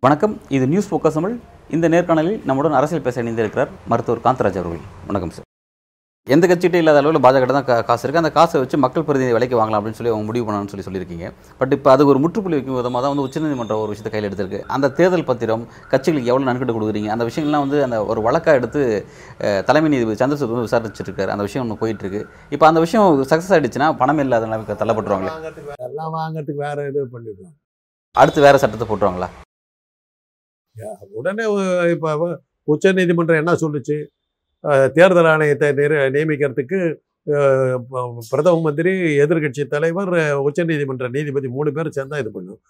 வணக்கம். இது news focus Tamil. இந்த நேர்காணலில் நம்முடன் அரசியல் பேச இணைந்திருக்கிறார் மருத்துவர் காந்தராஜ் அவர்கள். வணக்கம் சார் எந்த கட்சிகிட்ட இல்லாத அளவில் பாஜக தான் காசு இருக்குது அந்த காசை வச்சு மக்கள் பிரதிநிதி விலைக்கு வாங்கலாம் அப்படின்னு சொல்லி அவங்க முடிவு பண்ணணும்னு சொல்லி சொல்லியிருக்கீங்க. பட் இப்போ அது ஒரு முற்றுப்புள்ளி வைக்கும் விதமாக தான் வந்து உச்சநீதிமன்றம் ஒரு விஷயத்தை கையில் எடுத்திருக்கு. அந்த தேர்தல் பத்திரம் கட்சிகளுக்கு எவ்வளோ நன்கொடை கொடுக்குறீங்க? அந்த விஷயங்கள்லாம் வந்து அந்த ஒரு வழக்காக எடுத்து தலைமை நீதிபதி சந்திரசூட் வந்து விசாரிச்சுட்டு இருக்காரு அந்த விஷயம் ஒன்று போயிட்டு இருக்கு இப்போ அந்த விஷயம் சக்ஸஸ் ஆயிடுச்சுன்னா பணம் இல்லாத நிலைமைக்கு தள்ளப்பட்டுருவாங்களே? எல்லாம் வாங்கறதுக்கு வேற இது பண்ணிடுவாங்க. அடுத்து வேற சட்டத்தை போட்டுருவாங்களா? உடனே இப்ப உச்ச நீதிமன்றம் என்ன சொல்லுச்சு? தேர்தல் ஆணையத்தை நியமிக்கிறதுக்கு பிரதம மந்திரி எதிர்க்கட்சி தலைவர் உச்ச நீதிமன்ற நீதிபதி மூணு பேர் சேர்ந்தா இது பண்ணும்.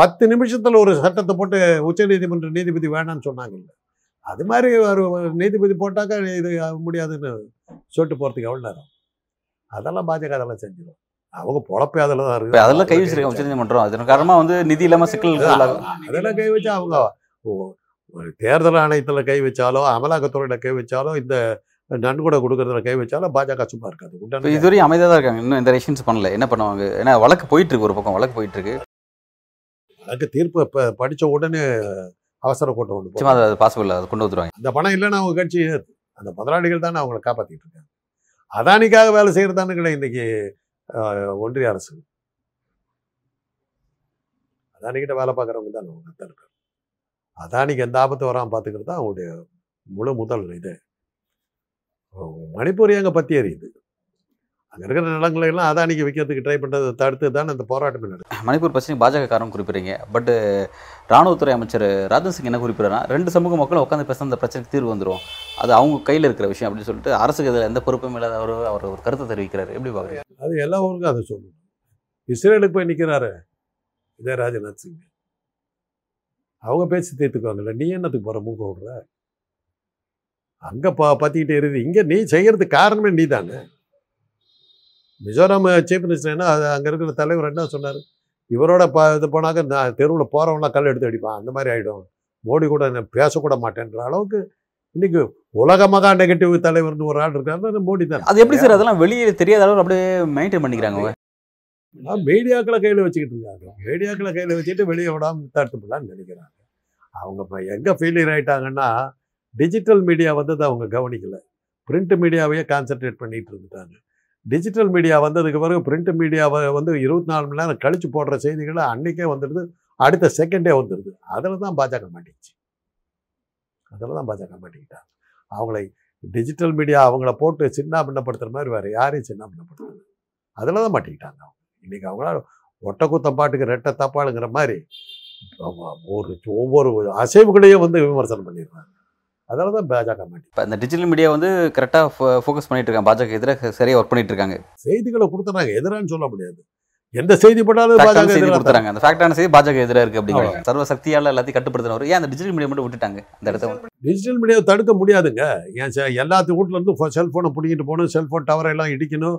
பத்து நிமிஷத்துல ஒரு சட்டத்தை போட்டு உச்ச நீதிமன்ற நீதிபதி வேணாம்னு சொன்னாங்கல்ல. அது மாதிரி ஒரு நீதிபதி போட்டாக்கா இது முடியாதுன்னு சொல்லிட்டு போறதுக்கு எவ்வளவு நேரம்? அதெல்லாம் பாஜக அதெல்லாம் செஞ்சிடும் அவங்க பொழப்பே அதில் தான் இப்போ அதெல்லாம் கை வச்சிருக்காங்க உச்சநீதிமன்றம். அதன் காரணமாக வந்து நிதி இல்லாமல் சிக்கல் அதெல்லாம் கை வச்சா அவங்க தேர்தல் ஆணையத்துல கை வச்சாலோ அமலாக்கத்துறையில கை வச்சாலோ இந்த நன்கொடை கொடுக்கறதுல கை வச்சாலும் பாஜக சும்மா இருக்காது இப்போ இதுவரையும் அமைதியாக தான் இருக்காங்க. இன்னும் இந்த ரெஷன்ஸ் பண்ணல. என்ன பண்ணுவாங்க? ஏன்னா வழக்கு போயிட்டு இருக்கு ஒரு பக்கம். வழக்கு போயிட்டு இருக்கு அதுக்கு தீர்ப்பு இப்ப படிச்ச உடனே அவசர கூட்டம் ஒன்று அது பாசிபிள் அதை கொண்டு வந்துருவாங்க. அந்த பணம் இல்லைன்னா அவங்க கட்சி. அந்த முதலாளிகள் தானே அவங்கள காப்பாத்திட்டு இருக்காங்க. அதானிக்காக வேலை செய்யறதானுங்களே இன்னைக்கு ஒன்றிய அரசு. அதானிக்கிட்ட வேலை பார்க்குறவங்க தான் அவங்க தான் இருக்காங்க அதானிக்கு எந்த ஆபத்து வராமல் பார்த்துக்கிறது தான் அவங்களுடைய முழு முதல் இது. மணிப்பூர் எங்க பத்தி எரியுது? அங்க இருக்கிற நிலங்களை எல்லாம் அதானிக்கு விற்கிறதுக்கு ட்ரை பண்றதை தடுத்து தான் அந்த போராட்டமே நடக்குது. மணிப்பூர் பிரச்சனை பாஜக காரம் குறிப்பிடுறீங்க. பட் ராணுவத்துறை அமைச்சர் ராஜன் சிங் என்ன குறிப்பிடுறா ரெண்டு சமூக மக்களும் உட்காந்து பேச அந்த பிரச்சனைக்கு தீர்வு வந்துரும். அது அவங்க கையில் இருக்கிற விஷயம் அப்படின்னு சொல்லிட்டு அரசுக்கு இதில் எந்த பொறுப்பும் இல்லாத அவர் அவர் ஒரு கருத்தை தெரிவிக்கிறாரு. எப்படி பார்க்குறீங்க? அது எல்லா ஊருக்கும் அதை சொல்லணும் இஸ்ரேலுக்கு போய் நிற்கிறாரு இதே ராஜ்நாத் சிங். அவங்க பேசி தீர்த்துக்குவாங்கல்ல. நீ என்னத்துக்கு போற? மூக்க விடுற? அங்க ப பத்திக்கிட்டு இருக்குது. இங்க நீ செய்யறதுக்கு காரணமே நீ தானே மிசோரம் சீஃப் மினிஸ்டர் என்ன அங்க இருக்கிற தலைவர் என்ன சொன்னாரு? இவரோட ப இது போனாக்க நான் தெருவில் போறவங்களாம் கல் எடுத்து அடிப்பான் அந்த மாதிரி ஆயிடும். மோடி கூட நான் பேசக்கூட மாட்டேன்ற அளவுக்கு இன்னைக்கு உலக மகா நெகட்டிவ் தலைவர்னு ஒரு ஆள் இருக்காரு மோடி தான் அது எப்படி சார்? அதெல்லாம் வெளியே தெரியாத அளவு அப்படியே மெயின்டைன் பண்ணிக்கிறாங்க மீடியாக்களை கையில் வச்சுக்கிட்டு இருக்காங்க. மீடியாக்களை கையில் வச்சுட்டு வெளியே விடாமல் தடுத்துப்படலான்னு நினைக்கிறாங்க. அவங்க இப்போ எங்கே ஃபெயிலியர் ஆகிட்டாங்கன்னா டிஜிட்டல் மீடியா வந்தது அவங்க கவனிக்கலை. பிரிண்ட் மீடியாவையே கான்சென்ட்ரேட் பண்ணிகிட்டு இருந்துட்டாங்க. டிஜிட்டல் மீடியா வந்ததுக்கு பிறகு பிரிண்ட் மீடியாவை வந்து இருபத்தி நாலு மணி நேரம் கழித்து போடுற செய்திகளை அன்னைக்கே வந்துடுது அடுத்த செகண்டே வந்துடுது. அதில் தான் பாஜக மாட்டிச்சு அதில் தான் பாஜக மாட்டிக்கிட்டாங்க. அவங்களை டிஜிட்டல் மீடியா அவங்கள போட்டு சின்ன பின்னப்படுத்துகிற மாதிரி வேறு யாரையும் சின்ன பின்னப்படுத்துறது அதில் தான் மாட்டிக்கிட்டாங்க அவங்க. இன்னைக்கு அவங்களால ஒட்டக்குத்தம் பாட்டுக்கு ரெட்டை தப்பாளுங்கிற மாதிரி ஒரு ஒவ்வொரு அசைவுகளையும் வந்து விமர்சனம் பண்ணிடுறாங்க. அதில் தான் பாஜக மாட்டி. இப்போ இந்த டிஜிட்டல் மீடியா வந்து கரெக்டாக ஃபோக்கஸ் பண்ணிட்டு இருக்காங்க. பாஜக எதிராக சரியாக ஒர்க் பண்ணிட்டு இருக்காங்க. செய்திகளை கொடுத்துறாங்க எதிரான்னு சொல்ல முடியாது. எந்த செய்தி போட்டாலும் பாஜக செய்தி எதிராக கொடுத்துறாங்க. அந்த ஃபேக்டான செய்தி பாஜக எதிராக இருக்கு அப்படிங்கிறாங்க. சர்வ சக்தியால எல்லாத்தையும் கட்டுப்படுத்தினவர். ஏன் அந்த டிஜிட்டல் மீடியா மட்டும் விட்டுட்டாங்க? அந்த இடத்த? டிஜிட்டல் மீடியாவை தடுக்க முடியாதுங்க. ஏன் ச- எல்லாத்து வீட்ல இருந்து செல்ஃபோனை பிடிக்கிட்டு போகணும். செல்ஃபோன் டவரை எல்லாம் இடிக்கணும்.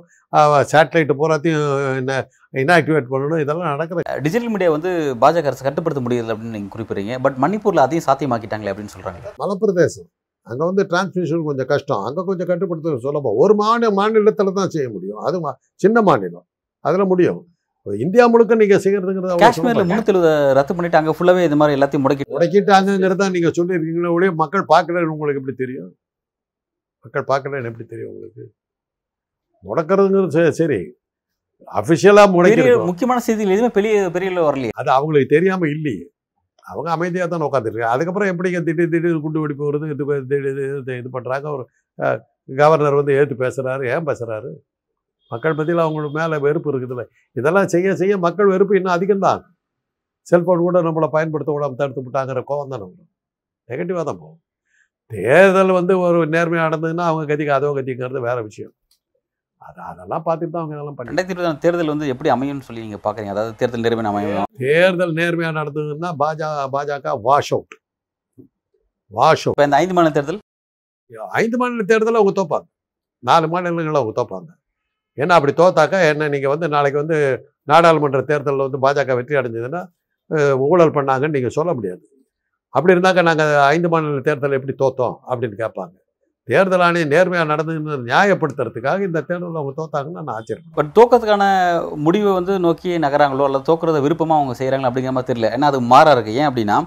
சேட்டலைட்டு பூராத்தையும் இன்ஆக்டிவேட் பண்ணணும். இதெல்லாம் நடக்கிற டிஜிட்டல் மீடியா வந்து பாஜக அரசு கட்டுப்படுத்த முடியல அப்படின்னு நீங்க குறிப்பிடுறீங்க. பட் மணிப்பூர்ல அதையும் சாத்தியமாக்கிட்டாங்களே அப்படின்னு சொல்றாங்க. மலைப்பிரதேசம். அங்கே வந்து டிரான்ஸ்மிஷன் கொஞ்சம் கஷ்டம். அங்கே கொஞ்சம் கட்டுப்படுத்த சுலபம் ஒரு மாநில மாநிலத்தில் தான் செய்ய முடியும். அது சின்ன மாநிலம். அதில் முடியும். இந்தியா முழுக்க நீங்கள் செய்யறதுங்கிறது அவ்வளவு காஷ்மீர்ல. முன்னூத்தி எழுபது ரத்து பண்ணிட்டு அங்க ஃபுல்லாவே இது மாதிரி எல்லாத்தையும் முடக்கி முடக்கிட்டாங்கிறத நீங்கள் சொல்லியிருக்கீங்களே ஒழிய மக்கள் பார்க்கலன்னு உங்களுக்கு எப்படி தெரியும்? மக்கள் பார்க்கலன்னு எப்படி தெரியும் உங்களுக்கு? முடக்கிறதுங்கிறது சரி- அஃபிஷியலாக முடக்கிருக்கோம் முக்கியமான செய்திகள் எதுவுமே பெரிய பெரிய வரலையே. அது அவங்களுக்கு தெரியாம இல்லையே. அவங்க அமைதியாக தான் உட்காந்துருக்காங்க அதுக்கப்புறம் எப்படிங்க திடீர் திடீர் குண்டு வெடிப்பு வருது இது இது பண்ணுறாங்க ஒரு கவர்னர் வந்து ஏற்று பேசுகிறாரு ஏன் பேசுகிறாரு மக்கள் மத்தியில் அவங்களுக்கு மேலே வெறுப்பு இருக்குதுல்ல. இதெல்லாம் செய்ய செய்ய மக்கள் வெறுப்பு இன்னும் அதிகம்தான். செல்ஃபோன் கூட நம்மளை பயன்படுத்த விடாம தடுத்து விட்டாங்கிற கோவம் தான் நம்மளும் நெகட்டிவாக தான் போகும். தேர்தல் வந்து ஒரு நேர்மையாக நடந்ததுன்னா அவங்க கதிக்கு அதோ கதிங்கிறது வேற விஷயம். அது அதெல்லாம் பார்த்துட்டு தான் அவங்க இதெல்லாம் பண்ணி ரெண்டாயிரத்தி தேர்தல் வந்து எப்படி அமையும்னு சொல்லி நீங்க பாக்குறீங்க அதாவது தேர்தல் நேர்மை அமையும். தேர்தல் நேர்மையாக நடந்ததுன்னா பாஜக பாஜக வாஷ் அவுட் வாஷ் அவுட் இப்ப இந்த ஐந்து மாநில தேர்தல்? ஐந்து மாநில தேர்தலில் அவங்க தோப்பாங்க. நாலு மாநிலங்களில் அவங்க தோப்பாங்க. ஏன்னா அப்படி தோத்தாக்கா? என்ன நீங்கள் வந்து நாளைக்கு வந்து நாடாளுமன்ற தேர்தலில் வந்து பாஜக வெற்றி அடைஞ்சதுன்னா ஊழல் பண்ணாங்கன்னு நீங்கள் சொல்ல முடியாது. அப்படி இருந்தாக்கா நாங்கள் ஐந்து மாநில தேர்தல் எப்படி தோத்தோம் அப்படின்னு கேட்பாங்க. தேர்தல் ஆணையம் நேர்மையாக நடந்ததுன்னு நியாயப்படுத்துறதுக்காக இந்த தேர்தலில் அவங்க தோத்தாங்கன்னா நான் ஆச்சரியம் பட் தோக்கத்துக்கான முடிவை வந்து நோக்கி நகராங்களோ அல்லது தோக்குறத விருப்பமாக அவங்க செய்கிறாங்களா அப்படிங்கிற மாதிரி தெரியல. ஏன்னா அது மாறா இருக்குது ஏன் அப்படின்னா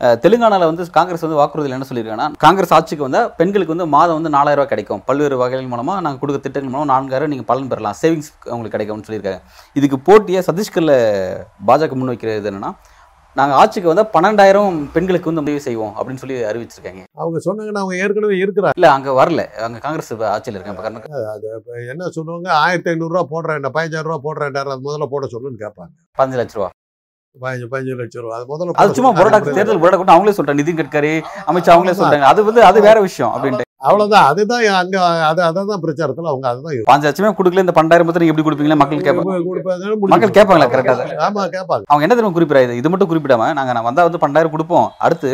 அஹ், தெலுங்கானால வந்து காங்கிரஸ் வந்து வாக்குறுதியில் என்ன சொல்லியிருக்காங்கன்னா காங்கிரஸ் ஆட்சிக்கு வந்தால் பெண்களுக்கு வந்து மாதம் வந்து நாலாயிரம் ரூபாய் கிடைக்கும். பல்வேறு வகைகள் மூலமாக நாங்கள் கொடுக்குற திட்டங்கள் மூலம் நான்காயிரம் நீங்கள் பலன் பெறலாம். சேவிங்ஸ் உங்களுக்கு கிடைக்கும்னு சொல்லியிருக்காங்க. இதுக்கு போட்டியாக சத்தீஸ்கரில் பாஜக முன்வைக்கிறது என்னன்னா நாங்கள் ஆட்சிக்கு வந்தால் பன்னெண்டாயிரம் பெண்களுக்கு வந்து உதவி செய்வோம் அப்படின்னு சொல்லி அறிவிச்சிருக்காங்க. அவங்க சொன்னாங்கன்னா அவங்க ஏற்கனவே இருக்கிறாங்க. இல்லை அங்கே வரல. அங்கே காங்கிரஸ் ஆட்சியில் இருக்காங்க. கர்நாடகா இப்ப என்ன சொல்லுவாங்க? ஆயிரத்தி ஐநூறுரூவா போடுறேன் பதினஞ்சாயிரம் ரூபா போடுறேன் அது முதல்ல போட சொல்லுன்னு கேட்பாங்க. பதினஞ்சு லட்ச ரூபா. பதினஞ்சு பதினஞ்சு லட்சம் ரூபா. அது முதல்ல அது போட சும்மா. புரோடா தேர்தல் புரோடா கூட அவங்களே சொல்றாங்க நிதின் கட்கரி அமித்ஷா அவங்களே சொல்றாங்க அது வந்து அது வேற விஷயம் அப்படின்ட்டு. அவ்வளவுதான். அதுதான் அங்க அது அதை தான் பிரச்சாரத்துல அவங்க அதுதான் பாஞ்சு லட்சமே கொடுக்கல. இந்த பன்னெண்டாயிரம் பத்தி நீங்க எப்படி கொடுப்பீங்களா? மக்கள் கேட்பாங்க மக்கள் முடிஞ்சு கேட்பாங்களா கரெக்டா ஆமா கேட்பாங்க அவங்க என்ன தெரியுமா குறிப்பிடாது இது? மட்டும் குறிப்பிடாம நாங்க நான் வந்தா வந்து பன்னெண்டாயிரம் கொடுப்போம். அடுத்து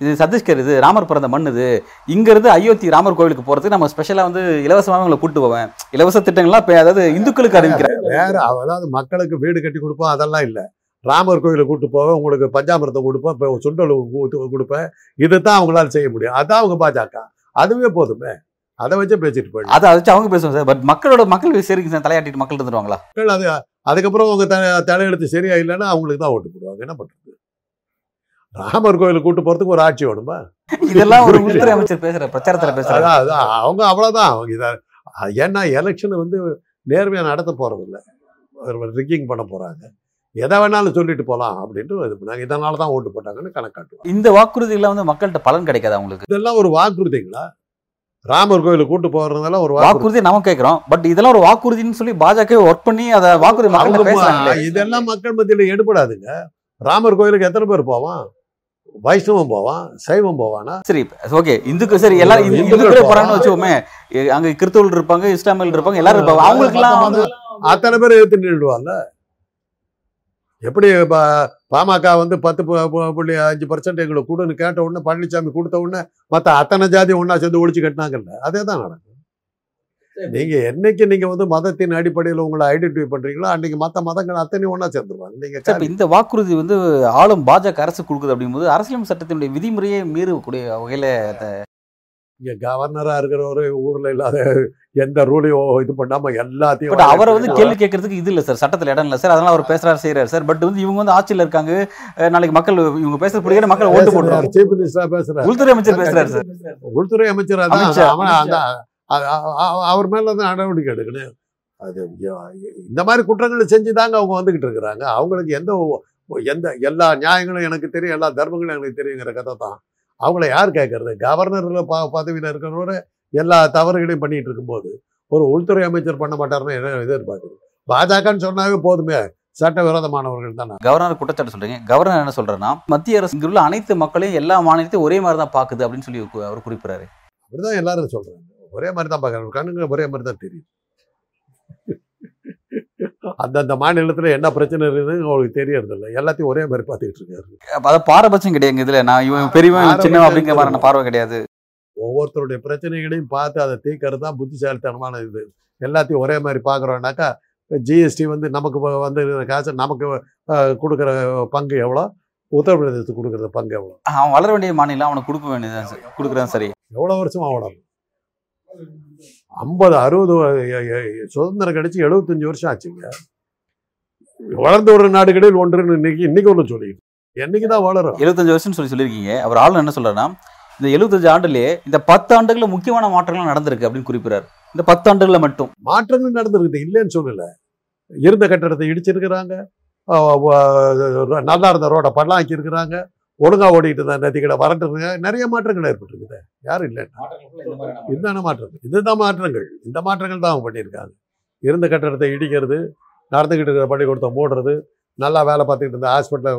இது சத்தீஸ்கர் இது ராமர் பிறந்த மண் இது. இங்க இருந்து அயோத்தி ராமர் கோவிலுக்கு போறதுக்கு நம்ம ஸ்பெஷலா வந்து இலவசமாக உங்களை கூட்டு போவேன். இலவச திட்டங்கள்லாம் இப்ப அதாவது இந்துக்களுக்கு அறிவிக்கிறேன். வேற அதாவது மக்களுக்கு வீடு கட்டி கொடுப்போம். அதெல்லாம் இல்ல. ராமர் கோயிலுக்கு கூட்டு போவேன் உங்களுக்கு பஞ்சாமிரதம் கொடுப்பேன் இப்போ சுண்டல் கொடுப்பேன். இதுதான் அவங்களால செய்ய முடியும். அதான் அவங்க பாஜக. அதுவே போதுமே. அதை வச்சு பேசிட்டு போயிடும் அதை வச்சு அவங்க பேசுவாங்க சார். பட் மக்களோட மக்கள் சரிங்க சார். தலையாட்டிட்டு மக்கள் இருந்துருவாங்களா மக்கள் அது அதுக்கப்புறம் அவங்க த தலையெழுத்து சரியா இல்லைன்னா அவங்களுக்கு தான் ஓட்டு போடுவாங்க. என்ன பண்றது? ராமர் கோயிலுக்கு கூட்டு போறதுக்கு ஒரு ஆட்சி வேணுமா? இதெல்லாம் ஒரு உள்துறை அமைச்சர் பேசுற பிரச்சாரத்துல பேசுறாங்க அதான் அவங்க அவ்வளவுதான். அவங்க இதை ஏன்னா எலெக்ஷன் வந்து நேர்மையா நடத்த போறது இல்லை ரிக்கிங் பண்ண போறாங்க. எதை வேணாலும் சொல்லிட்டு போலாம் அப்படின்ட்டு இது பண்ணாங்க. இதனால தான் ஓட்டு போட்டாங்கன்னு கணக்காட்டுவாங்க இந்த வாக்குறுதிகள்லாம் வந்து மக்கள்கிட்ட பலன் கிடைக்காது அவங்களுக்கு இதெல்லாம் ஒரு வாக்குறுதிங்களா? ராமர் கோயிலுக்கு கூட்டு போறதெல்லாம் ஒரு வாக்குறுதி. நம்ம கேட்கிறோம் பட் இதெல்லாம் ஒரு வாக்குறுதின்னு சொல்லி பாஜக ஒர்க் பண்ணி அதை வாக்குறுதி இதெல்லாம் மக்கள் மத்தியில எடுபடாதுங்க. ராமர் கோயிலுக்கு எத்தனை பேர் போவான்? வைஷ்ணவம் போவான் சைவம் போவானா? சரி ஓகே. இந்துக்கு சரி எல்லாரும் இந்து- இந்துக்கள். போறாங்கன்னு வச்சுக்கோமே. அங்க கிறிஸ்தவர்கள் இருப்பாங்க இஸ்லாமியர்கள் இருப்பாங்க எல்லாரும் இருப்பாங்க. அவங்களுக்கு எல்லாம் அத்தனை பேர் எடுத்து நின்றுடுவாங்கல்ல எப்படி ப- பாமக வந்து பத்து புள்ளி அஞ்சு பர்சன்ட் எங்களுக்கு கொடுன்னு கேட்ட உடனே பழனிசாமி கொடுத்த உடனே மற்ற அத்தனை ஜாதி ஒண்ணா சேர்ந்து ஒழிச்சு கட்டினாங்கல்ல அதே தான் நடக்கும் நீங்க என்னைக்கு நீங்க வந்து மதத்தின் அடிப்படையில் உங்களை ஐடென்டிஃபை பண்றீங்களோ அன்னைக்கு மற்ற மதங்கள் அத்தனை ஒண்ணா சேர்ந்துருவாங்க. நீங்க சார், இப்ப இந்த வாக்குறுதி வந்து ஆளும் பாஜக அரசு கொடுக்குது அப்படிங்கும்போது அரசியல் சட்டத்தினுடைய விதிமுறையை மீறக்கூடிய வகையில இங்க கவர்னரா இருக்கிறவரு ஊர்ல இல்லாத எந்த ரூலையும் இது பண்ணாம எல்லாத்தையும் பட் அவரை வந்து கேள்வி கேட்கறதுக்கு இது இல்ல சார் சட்டத்துல இடம் இல்ல சார் அதனால அவர் பேசுறாரு செய்யறாரு சார் பட் வந்து இவங்க வந்து ஆட்சியில இருக்காங்க. நாளைக்கு மக்கள் இவங்க பேசுற பிடிக்கிற மக்கள் ஓட்டு போட்டுருவாங்க சீஃப் மினிஸ்டரா பேசுறாரு. உள்துறை அமைச்சர் பேசுறாரு சார் உள்துறை அமைச்சர் அதான் அவர் மேல தான் நடவடிக்கை எடுக்கணும். அது இந்த மாதிரி குற்றங்களை செஞ்சு தாங்க அவங்க வந்துகிட்டு இருக்கிறாங்க. அவங்களுக்கு எந்த எந்த எல்லா நியாயங்களும் எனக்கு தெரியும் எல்லா தர்மங்களும் எனக்கு தெரியுங்கிற கதை தான். அவங்கள யார் கேட்கறது கவர்னர்ல ப பதவியில் இருக்கிறவரு எல்லா தவறுகளையும் பண்ணிட்டு இருக்கும்போது ஒரு உள்துறை அமைச்சர் பண்ண மாட்டாருன்னு என்ன எதிர்பார்க்குறது பாஜகன்னு சொன்னாவே போதுமே. சட்ட விரோதமானவர்கள் தானே. கவர்னர் குற்றச்சாட்டு சொல்றீங்க. கவர்னர் என்ன சொல்றேன்னா மத்திய அரசு இங்க உள்ள அனைத்து மக்களையும் எல்லா மாநிலத்தையும் ஒரே மாதிரி தான் பாக்குது அப்படின்னு சொல்லி அவர் குறிப்பிடுறாரு. அப்படிதான் எல்லாரும் சொல்றாங்க. ஒரே மாதிரி தான் பார்க்குறாங்க கண்ணுங்க ஒரே மாதிரி தான் தெரியும் அந்தந்த மாநிலத்துல என்ன பிரச்சனை இருக்குதுன்னு அவங்களுக்கு தெரியறது இல்லை எல்லாத்தையும் ஒரே மாதிரி பார்த்துக்கிட்டு இருக்காரு. அது பாரபட்சம் கிடையாது இதுல. நான் இவன் பெரியவன் சின்னவன் அப்படிங்கிற மாதிரி பார்வை கிடையாது. ஒவ்வொருத்தருடைய பிரச்சனைகளையும் பார்த்து அதை தீர்க்கறது தான் புத்திசாலித்தனமான இது. எல்லாத்தையும் ஒரே மாதிரி பார்க்குறோம்னாக்கா ஜிஎஸ்டி வந்து நமக்கு வந்து காசு நமக்கு கொடுக்குற பங்கு எவ்வளோ? உத்தரப்பிரதேசத்துக்கு கொடுக்குற பங்கு எவ்வளோ? அவன் வளர வேண்டிய மாநிலம் அவனுக்கு கொடுக்க வேண்டியதுதான் சார். கொடுக்குறதான் சரி. எவ்வளோ வருஷமா வளரும்? ஐம்பது அறுபது சுதந்திரம் கிடைச்சி எழுபத்தஞ்சு வருஷம் ஆச்சுங்க. வளர்ந்து வரும் நாடுகளில் ஒன்றுன்னு இன்னைக்கு இன்னைக்கு ஒன்று சொல்லிட்டு என்னைக்கு தான் வளரும்? எழுபத்தஞ்சு வருஷம் சொல்லி சொல்லியிருக்கீங்க. அவர் ஆளுநர் என்ன சொல்றாருன்னா இந்த எழுபத்தஞ்சு ஆண்டுலயே இந்த பத்து ஆண்டுகள்ல முக்கியமான மாற்றங்கள் நடந்திருக்கு அப்படின்னு குறிப்பிடாரு இந்த பத்து ஆண்டுகள்ல மட்டும். மாற்றங்கள் நடந்திருக்குது. இல்லைன்னு சொல்லல. இருந்த கட்டடத்தை இடிச்சிருக்கிறாங்க. நல்லா இருந்த ரோட பள்ளம் இருக்கிறாங்க ஒழுங்கா ஓடிட்டு இருந்த நதிகளை வறட்டு நிறைய மாற்றங்கள் ஏற்பட்டிருக்குது. யாரும் இல்லை. இதுதான மாற்றங்கள் இதுதான் மாற்றங்கள். இந்த மாற்றங்கள் தான் அவங்க பண்ணியிருக்காங்க. இருந்த கட்டடத்தை இடிக்கிறது நடந்துக்கிட்டு இருக்கிற பள்ளிக்கூடத்தை மூடுறது நல்லா வேலை பார்த்துக்கிட்டு இருந்த ஹாஸ்பிட்டலை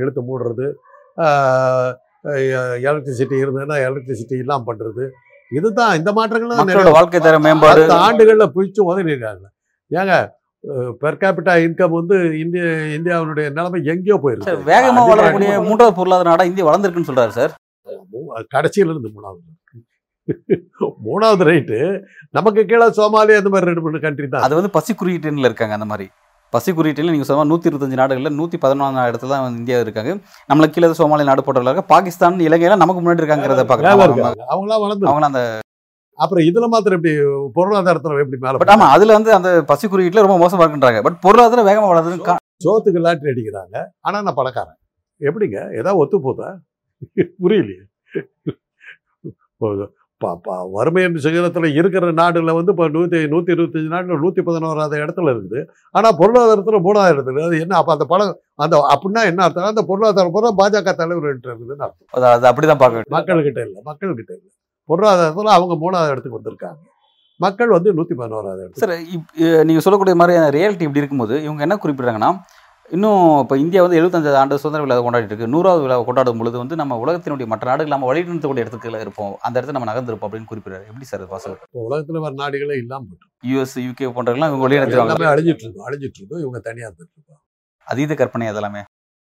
இழுத்து மூடுறது எலக்ட்ரிசிட்டி இருந்ததுன்னா எலக்ட்ரிசிட்டி இல்லாமல் பண்ணுறது இதுதான் இந்த மாற்றங்கள் தான் மக்களோட வாழ்க்கை தர மேம்பாடு ஆண்டுகள்ல பிடிச்சு உதவிருக்காங்க ஏங்க பெர் கேபிட்டா இன்கம் வந்து இந்திய இந்தியாவினுடைய நிலைமை எங்கேயோ போயிருக்கு. வேகமா அதிகமா வளரக்கூடிய மூன்றாவது பொருளாதார நாடா இந்தியா வளர்ந்துருக்குன்னு சொல்றாரு சார். மூ- கடைசியில இருந்து மூணாவது. மூணாவது ரைட்டு நமக்கு கீழே சோமாலியா அந்த மாதிரி ரெண்டு மூணு கண்ட்ரி தான். அது வந்து பசி குறியீட்டுல இருக்காங்க அந்த மாதிரி. பசி குறியீட்டில் நீங்கள் சொன்னால் நூற்றி இருபத்தஞ்சு நாடுகளில் நூற்றி பதினொன்றாம் இடத்துல தான் வந்து இந்தியா இருக்காங்க. நம்மளுக்கு கீழே சோமாலியா நாடு போட்டவர்கள் பாகிஸ்தான் இலங்கையெல்லாம் நமக்கு முன்னாடி இருக்காங்கிறத பார்க்கலாம் அவங்களாம் வளர்ந்து அவங்களாம் அந்த அப்புறம் இதுல மாத்திரம் எப்படி பொருளாதாரத்துல எப்படி மேல பட் ஆமா அதுல வந்து அந்த பசி குறியீட்டுல ரொம்ப மோசமா இருக்குன்றாங்க. பட் பொருளாதாரம் வேகமா வளருதுன்னு கா- சோத்துக்கு லாட்டரி அடிக்கிறாங்க. ஆனா நான் பணக்காரன். எப்படிங்க? ஏதாவது ஒத்து போதா புரியலையே வறுமை சிகரத்தில் இருக்கிற நாடுல வந்து இப்போ நூற்றி நூற்றி இருபத்தஞ்சு நாட்டில் நூற்றி பதினோராவது இடத்துல இருக்குது. ஆனால் பொருளாதாரத்தில் மூணாவது இடத்துல அது என்ன அப்போ அந்த பணம் அந்த அப்படின்னா என்ன அர்த்தம்? அந்த பொருளாதாரம் பூரா பாஜக தலைவர் இருக்குதுன்னு அர்த்தம். அது- அது அப்படிதான் பார்க்க மக்கள்கிட்ட இல்லை மக்கள்கிட்ட இல்லை. பொருளாதாரத்தில் அவங்க மூணாவது இடத்துக்கு வந்திருக்காங்க. மக்கள் வந்து நூற்றி பதினோராவது இடத்துக்கு. சார் இப் அஹ் நீங்க சொல்லக்கூடிய மாதிரி ரியாலிட்டி இப்படி இருக்கும்போது இவங்க என்ன குறிப்பிடுறாங்கன்னா இன்னும் இப்போ இந்தியா வந்து 75 ஆண்டு சுதந்திர விழா கொண்டாடிட்டு இருக்கு. நூறாவது விழா கொண்டாடும் பொழுது வந்து நம்ம உலகத்தினுடைய மற்ற நாடுகள் நம்ம வழி நிறுத்தக்கூடிய இடத்துக்கு இருப்போம். அந்த இடத்துல நம்ம நகர்ந்திருப்போம் அப்படின்னு குறிப்பிடுறாரு. எப்படி சார் பாசிபிள் இப்போ உலகத்தில் வர நாடுகளே இல்லாமல் போயிட்டு யூஎஸ் யூகே போன்றவங்களாம் இவங்க வழி நடத்துவாங்க எல்லாமே அழிஞ்சிட்டு இருக்கோம் அழிஞ்சிட்டு இருக்கோம் இவங்க தனியாக இருந்துட்டு அதீத கற்பனை அதெல்லாமே.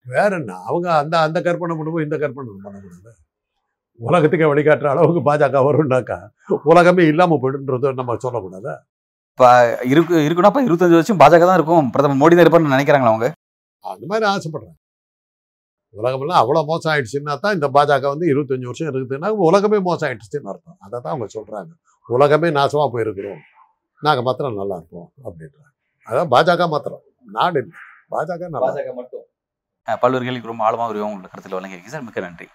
வேற என்ன? அவங்க அந்த அந்த கற்பனை பண்ணுவோம் இந்த கற்பனை பண்ணக்கூடாது உலகத்துக்கே வழிகாட்டுற அளவுக்கு பாஜக வரும்னாக்கா உலகமே இல்லாம போயிடுன்றத நம்ம சொல்லக்கூடாது? இருக்கு இருக்குன்னா அப்ப இருபத்தஞ்சு வருஷம் பாஜக தான் இருக்கும். பிரதமர் மோடி தான் இருப்பார்னு நினைக்கிறாங்களா அவங்க? அந்த மாதிரி ஆசைப்படுறேன் உலகமெல்லாம் அவ்வளோ மோசம் ஆயிடுச்சுன்னா தான் இந்த பாஜக வந்து இருபத்தஞ்சு வருஷம் இருக்குதுன்னா உலகமே மோசம் ஆயிடுச்சுன்னு அர்த்தம். அதை தான் அவங்க சொல்றாங்க. உலகமே நாசமா போயிருக்கிறோம். நாங்கள் மாத்திரம் நல்லா இருப்போம் அப்படின்றாங்க. அதான் பாஜக மாத்திரம். நாடு இல்லை. பாஜக பாஜக மட்டும். பல்வேறு கேள்விக்கு ரொம்ப ஆழமாக ஒரு உங்களோட கருத்தில் வழங்கியிருக்கீங்க. சார் மிக்க நன்றி.